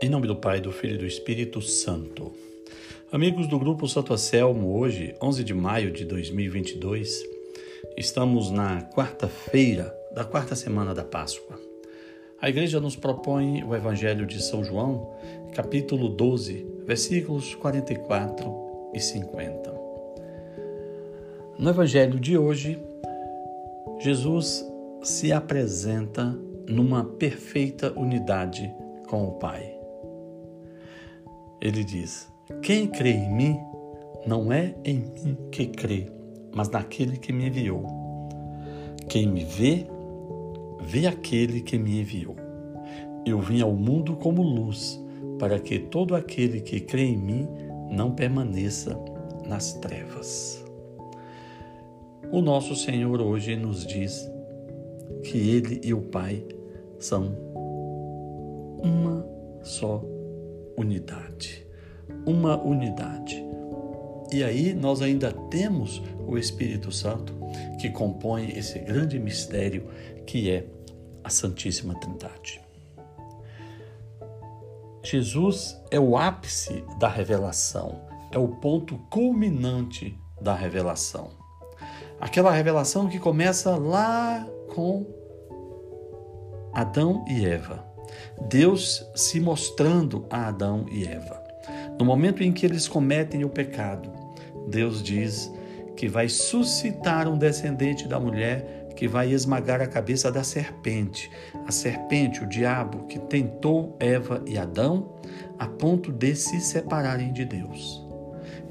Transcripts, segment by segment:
Em nome do Pai, do Filho e do Espírito Santo. Amigos do Grupo Santo Anselmo, hoje, 11 de maio de 2022, estamos na quarta-feira da quarta semana da Páscoa. A igreja nos propõe o Evangelho de São João, capítulo 12, versículos 44 e 50. No Evangelho de hoje, Jesus se apresenta numa perfeita unidade com o Pai. Ele diz: Quem crê em mim, não é em mim que crê, mas naquele que me enviou. Quem me vê, vê aquele que me enviou. Eu vim ao mundo como luz, para que todo aquele que crê em mim não permaneça nas trevas. O nosso Senhor hoje nos diz que Ele e o Pai são uma só unidade. Uma unidade. E aí nós ainda temos o Espírito Santo que compõe esse grande mistério que é a Santíssima Trindade. Jesus é o ápice da revelação, é o ponto culminante da revelação. Aquela revelação que começa lá com Adão e Eva. Deus se mostrando a Adão e Eva. No momento em que eles cometem o pecado, Deus diz que vai suscitar um descendente da mulher que vai esmagar a cabeça da serpente. A serpente, o diabo, que tentou Eva e Adão a ponto de se separarem de Deus.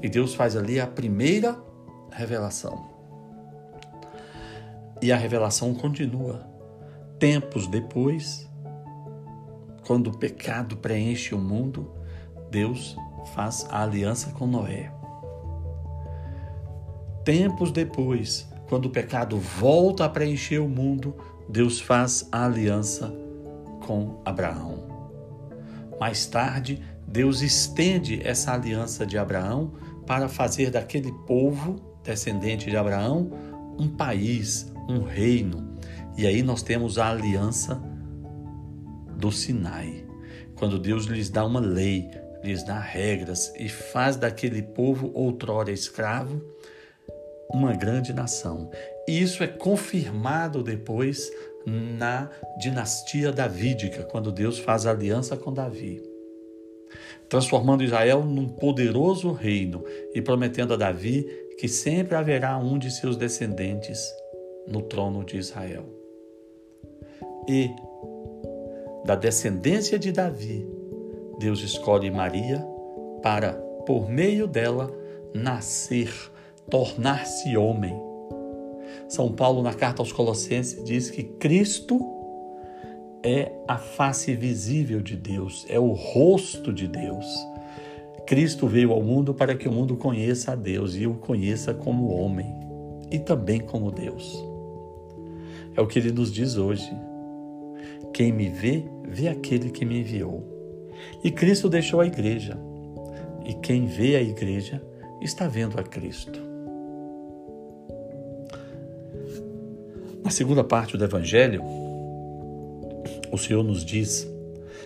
E Deus faz ali a primeira revelação. E a revelação continua. Tempos depois, quando o pecado preenche o mundo, Deus faz a aliança com Noé. Tempos depois, quando o pecado volta a preencher o mundo, Deus faz a aliança com Abraão. Mais tarde, Deus estende essa aliança de Abraão para fazer daquele povo descendente de Abraão um país, um reino. E aí nós temos a aliança do Sinai, quando Deus lhes dá uma lei, lhes dá regras e faz daquele povo outrora escravo uma grande nação. E isso é confirmado depois na dinastia davídica, quando Deus faz aliança com Davi, transformando Israel num poderoso reino e prometendo a Davi que sempre haverá um de seus descendentes no trono de Israel. E da descendência de Davi, Deus escolhe Maria para, por meio dela, nascer, tornar-se homem. São Paulo, na carta aos Colossenses, diz que Cristo é a face visível de Deus, é o rosto de Deus. Cristo veio ao mundo para que o mundo conheça a Deus e o conheça como homem e também como Deus. É o que ele nos diz hoje. Quem me vê, vê aquele que me enviou. E Cristo deixou a igreja. E quem vê a igreja está vendo a Cristo. Na segunda parte do Evangelho, o Senhor nos diz: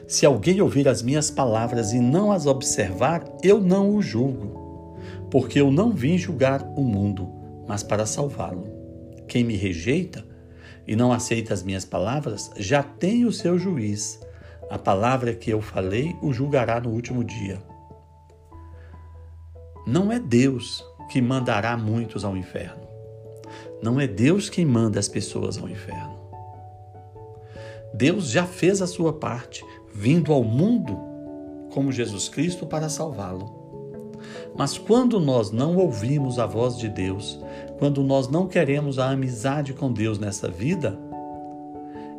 Se alguém ouvir as minhas palavras e não as observar, eu não o julgo, porque eu não vim julgar o mundo, mas para salvá-lo. Quem me rejeita, e não aceita as minhas palavras, já tem o seu juiz. A palavra que eu falei o julgará no último dia. Não é Deus que mandará muitos ao inferno. Não é Deus quem manda as pessoas ao inferno. Deus já fez a sua parte, vindo ao mundo como Jesus Cristo para salvá-lo. Mas quando nós não ouvimos a voz de Deus, quando nós não queremos a amizade com Deus nessa vida,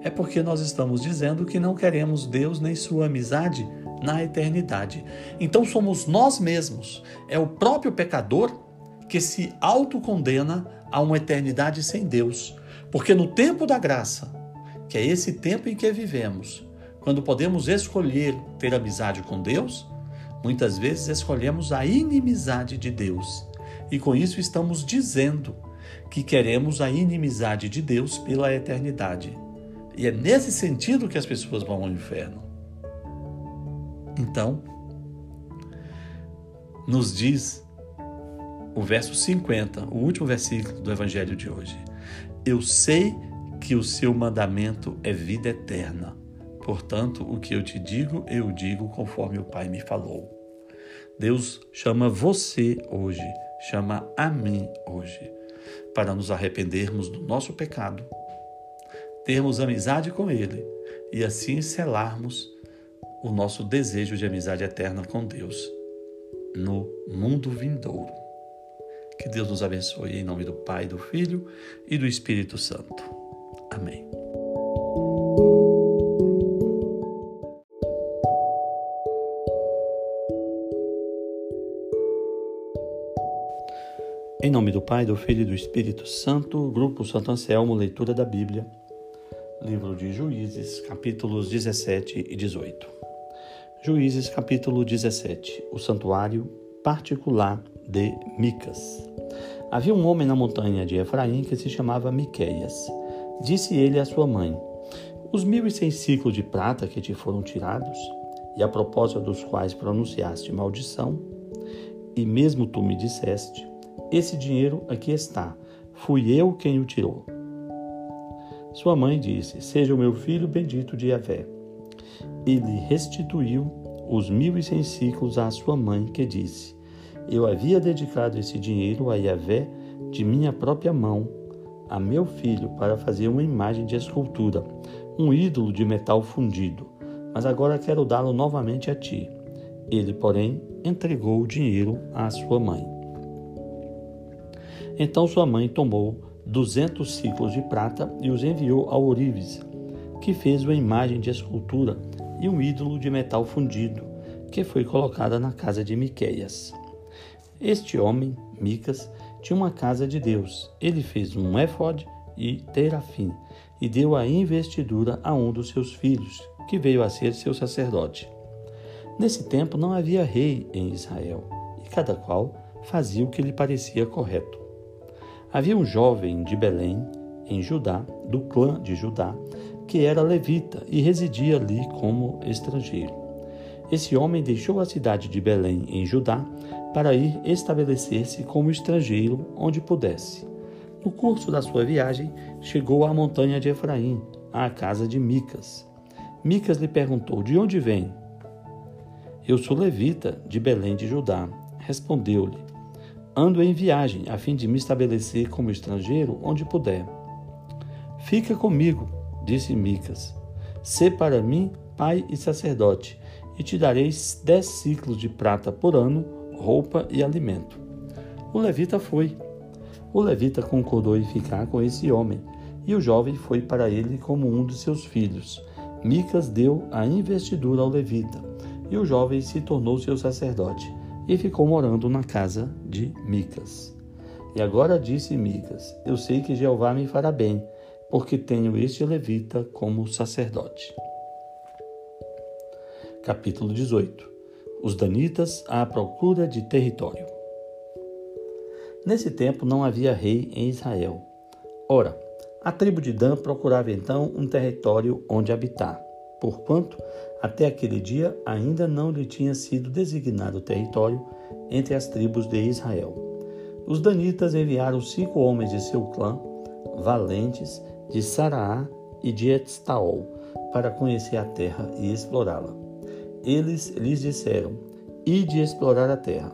é porque nós estamos dizendo que não queremos Deus nem sua amizade na eternidade. Então somos nós mesmos, é o próprio pecador que se autocondena a uma eternidade sem Deus. Porque no tempo da graça, que é esse tempo em que vivemos, quando podemos escolher ter amizade com Deus, Muitas vezes escolhemos a inimizade de Deus e com isso estamos dizendo que queremos a inimizade de Deus pela eternidade. E é nesse sentido que as pessoas vão ao inferno. Então, nos diz o verso 50, o último versículo do Evangelho de hoje. Eu sei que o seu mandamento é vida eterna. Portanto, o que eu te digo, eu digo conforme o Pai me falou. Deus chama você hoje, chama a mim hoje, para nos arrependermos do nosso pecado, termos amizade com Ele e assim selarmos o nosso desejo de amizade eterna com Deus no mundo vindouro. Que Deus nos abençoe em nome do Pai, do Filho e do Espírito Santo. Amém. Em nome do Pai, do Filho e do Espírito Santo, Grupo Santo Anselmo, leitura da Bíblia, livro de Juízes, capítulos 17 e 18. Juízes, capítulo 17, o santuário particular de Micas. Havia um homem na montanha de Efraim que se chamava Miqueias. Disse ele à sua mãe: Os mil e cem ciclos de prata que te foram tirados, e a propósito dos quais pronunciaste maldição, e mesmo tu me disseste: Esse dinheiro aqui está, fui eu quem o tirou. Sua mãe disse: Seja o meu filho bendito de Yahvé. Ele restituiu os mil e cem ciclos à sua mãe, que disse: Eu havia dedicado esse dinheiro a Yahvé de minha própria mão, a meu filho, para fazer uma imagem de escultura, um ídolo de metal fundido, mas agora quero dá-lo novamente a ti. Ele, porém, entregou o dinheiro à sua mãe. Então sua mãe tomou duzentos ciclos de prata e os enviou ao Orives, que fez uma imagem de escultura e um ídolo de metal fundido, que foi colocada na casa de Miqueias. Este homem, Micas, tinha uma casa de Deus. Ele fez um éfode e terafim e deu a investidura a um dos seus filhos, que veio a ser seu sacerdote. Nesse tempo não havia rei em Israel, e cada qual fazia o que lhe parecia correto. Havia um jovem de Belém, em Judá, do clã de Judá, que era levita e residia ali como estrangeiro. Esse homem deixou a cidade de Belém, em Judá, para ir estabelecer-se como estrangeiro onde pudesse. No curso da sua viagem, chegou à montanha de Efraim, à casa de Micas. Micas lhe perguntou: De onde vem? Eu sou levita de Belém de Judá. Respondeu-lhe: Ando em viagem a fim de me estabelecer como estrangeiro onde puder. Fica comigo, disse Micas. Sê para mim pai e sacerdote, e te darei dez ciclos de prata por ano, roupa e alimento. O levita foi. O levita concordou em ficar com esse homem, e o jovem foi para ele como um de seus filhos. Micas deu a investidura ao levita, e o jovem se tornou seu sacerdote, e ficou morando na casa de Micas. E agora disse Micas: Eu sei que Jeová me fará bem, porque tenho este levita como sacerdote. Capítulo 18 Os Danitas à procura de território. Nesse tempo não havia rei em Israel. Ora, a tribo de Dan procurava então um território onde habitar, porquanto até aquele dia ainda não lhe tinha sido designado território entre as tribos de Israel. Os danitas enviaram cinco homens de seu clã, valentes, de Saraá e de Etstaol, para conhecer a terra e explorá-la. Eles lhes disseram: Ide explorar a terra.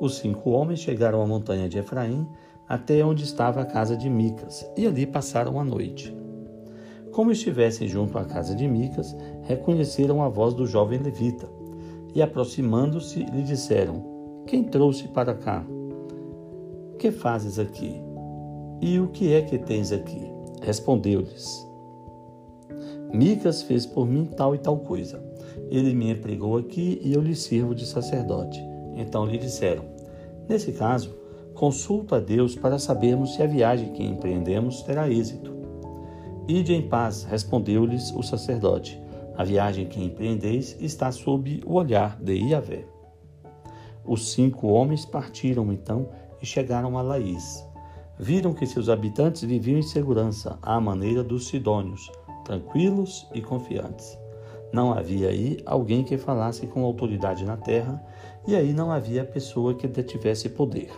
Os cinco homens chegaram à montanha de Efraim, até onde estava a casa de Micas, e ali passaram a noite. Como estivessem junto à casa de Micas, reconheceram a voz do jovem levita, e aproximando-se, lhe disseram: Quem trouxe para cá? Que fazes aqui? E o que é que tens aqui? Respondeu-lhes: Micas fez por mim tal e tal coisa. Ele me empregou aqui e eu lhe sirvo de sacerdote. Então lhe disseram: Nesse caso, consulta a Deus para sabermos se a viagem que empreendemos terá êxito. Ide em paz, respondeu-lhes o sacerdote. A viagem que empreendeis está sob o olhar de Iavé. Os cinco homens partiram então e chegaram a Laís viram que seus habitantes viviam em segurança, à maneira dos sidônios, tranquilos e confiantes. Não havia aí alguém que falasse com autoridade na terra, e aí não havia pessoa que detivesse poder.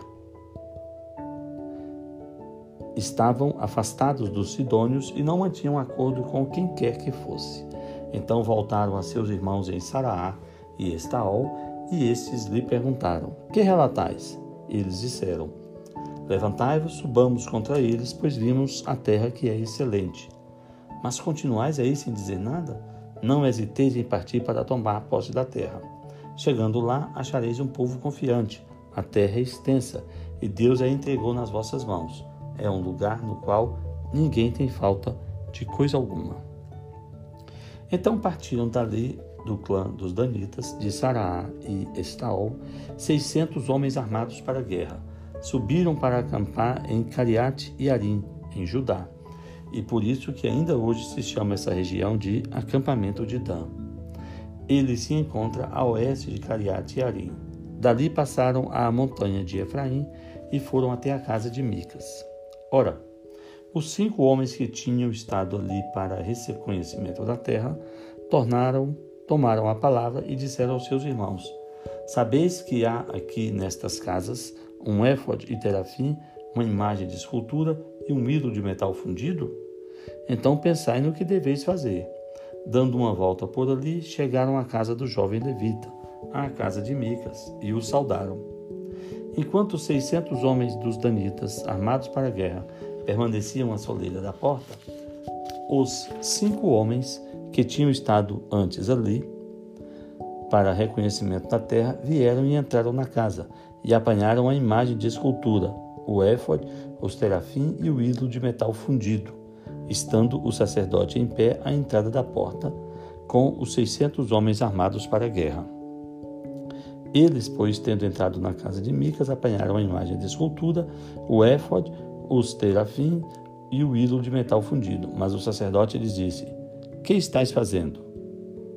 Estavam afastados dos sidônios e não mantinham acordo com quem quer que fosse. Então voltaram a seus irmãos em Saraá e Estaol, e estes lhe perguntaram: Que relatais? Eles disseram: Levantai-vos, subamos contra eles, pois vimos a terra que é excelente. Mas continuais aí sem dizer nada? Não hesiteis em partir para tomar posse da terra. Chegando lá, achareis um povo confiante. A terra é extensa e Deus a entregou nas vossas mãos. É um lugar no qual ninguém tem falta de coisa alguma. Então partiram dali do clã dos Danitas, de Saraá e Estaol, seiscentos homens armados para a guerra. Subiram para acampar em Cariate e Arim, em Judá e por isso que ainda hoje se chama essa região de acampamento de Dan. Ele se encontra a oeste de Cariate e Arim. Dali passaram à montanha de Efraim e foram até a casa de Micas. Ora, os cinco homens que tinham estado ali para reconhecimento da terra tornaram, tomaram a palavra e disseram aos seus irmãos: Sabeis que há aqui nestas casas um éfode e terafim, uma imagem de escultura e um ídolo de metal fundido? Então pensai no que deveis fazer. Dando uma volta por ali, chegaram à casa do jovem levita, à casa de Micas, e o saudaram. Enquanto seiscentos homens dos danitas, armados para a guerra, permaneciam à soleira da porta, os cinco homens que tinham estado antes ali, para reconhecimento da terra, vieram e entraram na casa, e apanharam a imagem de escultura, o éfode, os terafim e o ídolo de metal fundido, estando o sacerdote em pé à entrada da porta, com os seiscentos homens armados para a guerra. Eles, pois, tendo entrado na casa de Micas, apanharam a imagem de escultura, o éfode, os terafim e o ídolo de metal fundido. Mas o sacerdote lhes disse: Que estáis fazendo?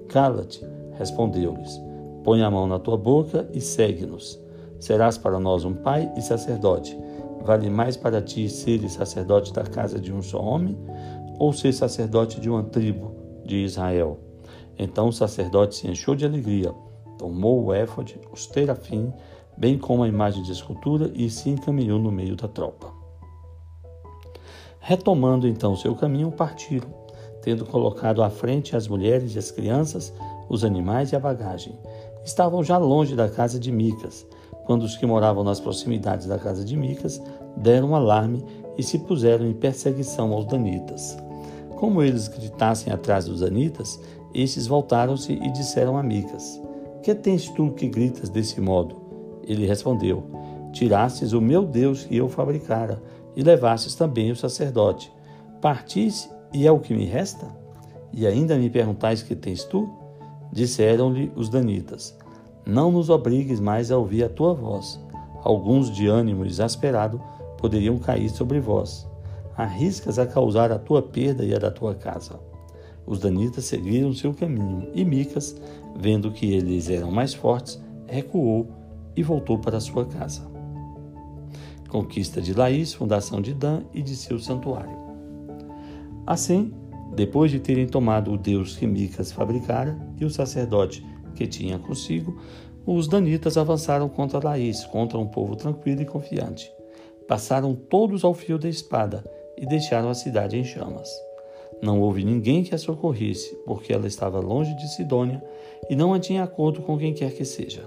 Cala-te, respondeu-lhes. Põe a mão na tua boca e segue-nos. Serás para nós um pai e sacerdote Vale mais para ti ser sacerdote da casa de um só homem ou ser sacerdote de uma tribo de Israel? Então o sacerdote se encheu de alegria, tomou o éfode, os terafim, bem como a imagem de escultura, e se encaminhou no meio da tropa. Retomando então seu caminho, partiram, tendo colocado à frente as mulheres e as crianças, os animais e a bagagem. Estavam já longe da casa de Micas, quando os que moravam nas proximidades da casa de Micas deram alarme e se puseram em perseguição aos danitas. Como eles gritassem atrás dos danitas, estes voltaram-se e disseram a Micas: Que tens tu que gritas desse modo? Ele respondeu: Tirastes o meu Deus que eu fabricara e levastes também o sacerdote. Partis e é o que me resta? E ainda me perguntais que tens tu? Disseram-lhe os danitas: não nos obrigues mais a ouvir a tua voz. Alguns de ânimo exasperado poderiam cair sobre vós. Arriscas a causar a tua perda e a da tua casa. Os danitas seguiram seu caminho, e Micas, vendo que eles eram mais fortes, recuou e voltou para sua casa. Conquista de Laís, fundação de Dan e de seu santuário. Assim, depois de terem tomado o Deus que Micas fabricara e o sacerdote que tinha consigo, os danitas avançaram contra Laís, contra um povo tranquilo e confiante. Passaram todos ao fio da espada e deixaram a cidade em chamas. Não houve ninguém que a socorresse, porque ela estava longe de Sidônia e não tinha acordo com quem quer que seja.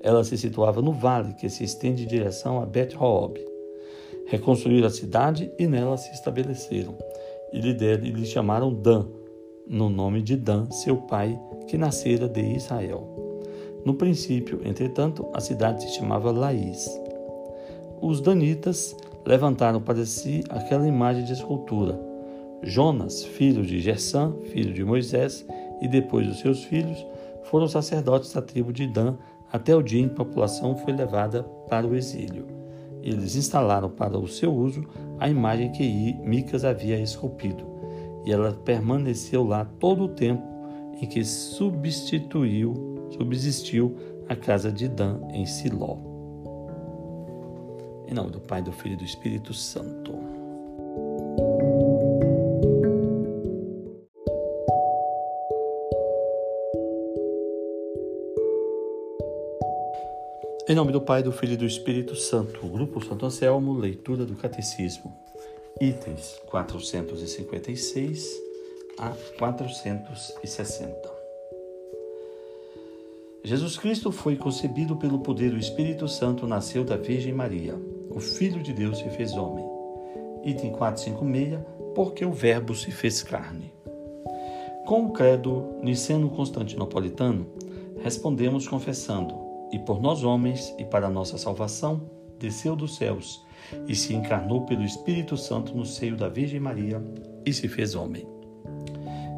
Ela se situava no vale que se estende em direção a Bet-Hoob. Reconstruíram a cidade e nela se estabeleceram. E lhe, deram, e lhe chamaram Dan, no nome de Dan, seu pai, que nascera de Israel. No princípio, entretanto, a cidade se chamava Laís. Os danitas levantaram para si aquela imagem de escultura. Jonas, filho de Gersã, filho de Moisés, e depois os seus filhos, foram sacerdotes da tribo de Dan até o dia em que a população foi levada para o exílio. Eles instalaram para o seu uso a imagem que Micas havia esculpido e ela permaneceu lá todo o tempo em que substituiu, subsistiu a casa de Dan em Siló. Em nome do Pai, do Filho e do Espírito Santo. Em nome do Pai, do Filho e do Espírito Santo, Grupo Santo Anselmo, leitura do Catecismo, itens 456 a 460. Jesus Cristo foi concebido pelo poder do Espírito Santo, nasceu da Virgem Maria. O Filho de Deus se fez homem. Item 456, porque o Verbo se fez carne. Com o credo niceno-constantinopolitano, respondemos confessando e por nós homens e para nossa salvação, desceu dos céus e se encarnou pelo Espírito Santo no seio da Virgem Maria e se fez homem.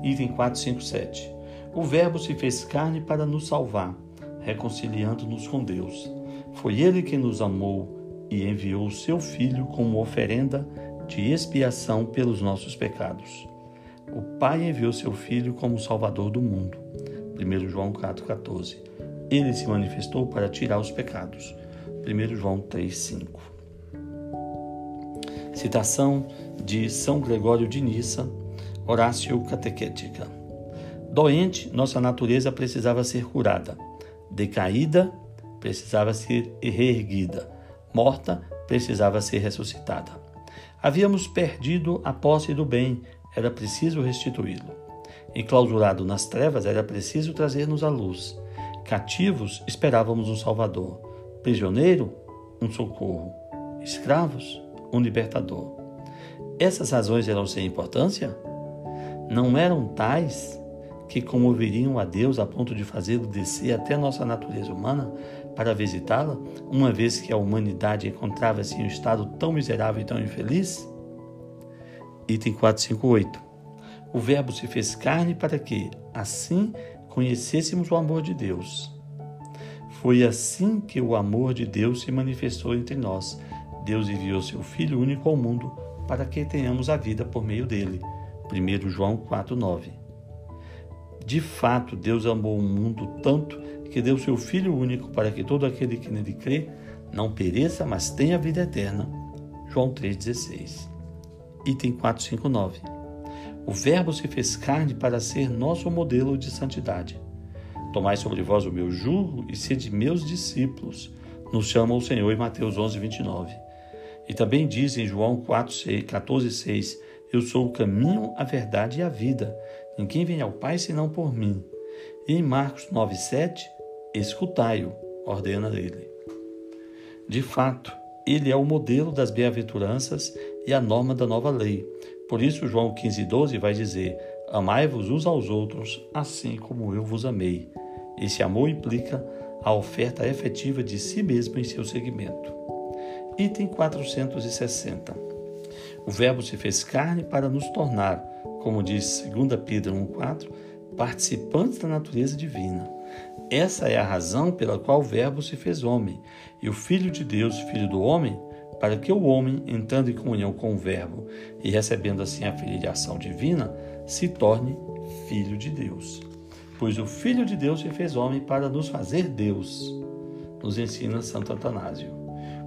Item 457. O Verbo se fez carne para nos salvar, reconciliando-nos com Deus. Foi ele que nos amou e enviou o seu Filho como oferenda de expiação pelos nossos pecados. O Pai enviou seu Filho como Salvador do mundo. 1 João 4,14 ele se manifestou para tirar os pecados. 1 João 3,5. Citação de São Gregório de Nissa, Horácio Catequética. Doente, nossa natureza precisava ser curada. Decaída, precisava ser reerguida. Morta, precisava ser ressuscitada. Havíamos perdido a posse do bem, era preciso restituí-lo. Enclausurado nas trevas, era preciso trazer-nos à luz. Cativos, esperávamos um Salvador. Prisioneiro, um socorro. Escravos, um libertador. Essas razões eram sem importância? Não eram tais que comoveriam a Deus a ponto de fazê-lo descer até nossa natureza humana para visitá-la, uma vez que a humanidade encontrava-se em um estado tão miserável e tão infeliz? Item 458. O Verbo se fez carne para que, assim, conhecêssemos o amor de Deus. Foi assim que o amor de Deus se manifestou entre nós. Deus enviou seu Filho único ao mundo para que tenhamos a vida por meio dele. 1 João 4,9 De fato, Deus amou o mundo tanto que deu seu Filho único para que todo aquele que nele crê não pereça, mas tenha vida eterna. João 3,16 Item 459 o Verbo se fez carne para ser nosso modelo de santidade. Tomai sobre vós o meu jugo e sede meus discípulos, nos chama o Senhor em Mateus 11, 29. E também diz em João 4, 6, 14, 6, Eu sou o caminho, a verdade e a vida. Ninguém vem ao Pai senão por mim. E em Marcos 9, 7, Escutai-o, ordena ele. De fato, ele é o modelo das bem-aventuranças e a norma da nova lei, por isso, João 15,12 vai dizer: Amai-vos uns aos outros, assim como eu vos amei. Esse amor implica a oferta efetiva de si mesmo em seu seguimento. Item 460. O Verbo se fez carne para nos tornar, como diz 2 Pedro 1,4, participantes da natureza divina. Essa é a razão pela qual o Verbo se fez homem, e o Filho de Deus, Filho do homem, para que o homem, entrando em comunhão com o Verbo e recebendo assim a filiação divina, se torne filho de Deus. Pois o Filho de Deus se fez homem para nos fazer Deus, nos ensina Santo Antanásio.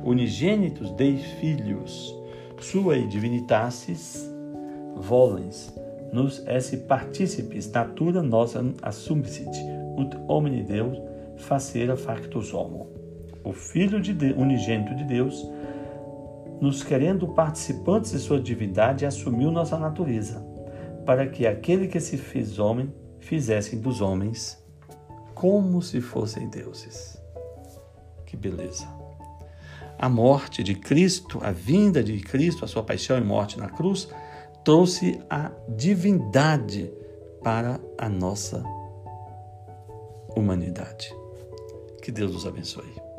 Unigênitos dei filhos, suae divinitatis volens, nos esse participes natura nossa assumicit, ut homini Deus facera factus homo. O Filho de Deus, unigênito de Deus nos querendo participantes de sua divindade, assumiu nossa natureza, para que aquele que se fez homem fizesse dos homens como se fossem deuses. Que beleza! A morte de Cristo, a vinda de Cristo, a sua paixão e morte na cruz, trouxe a divindade para a nossa humanidade. Que Deus nos abençoe.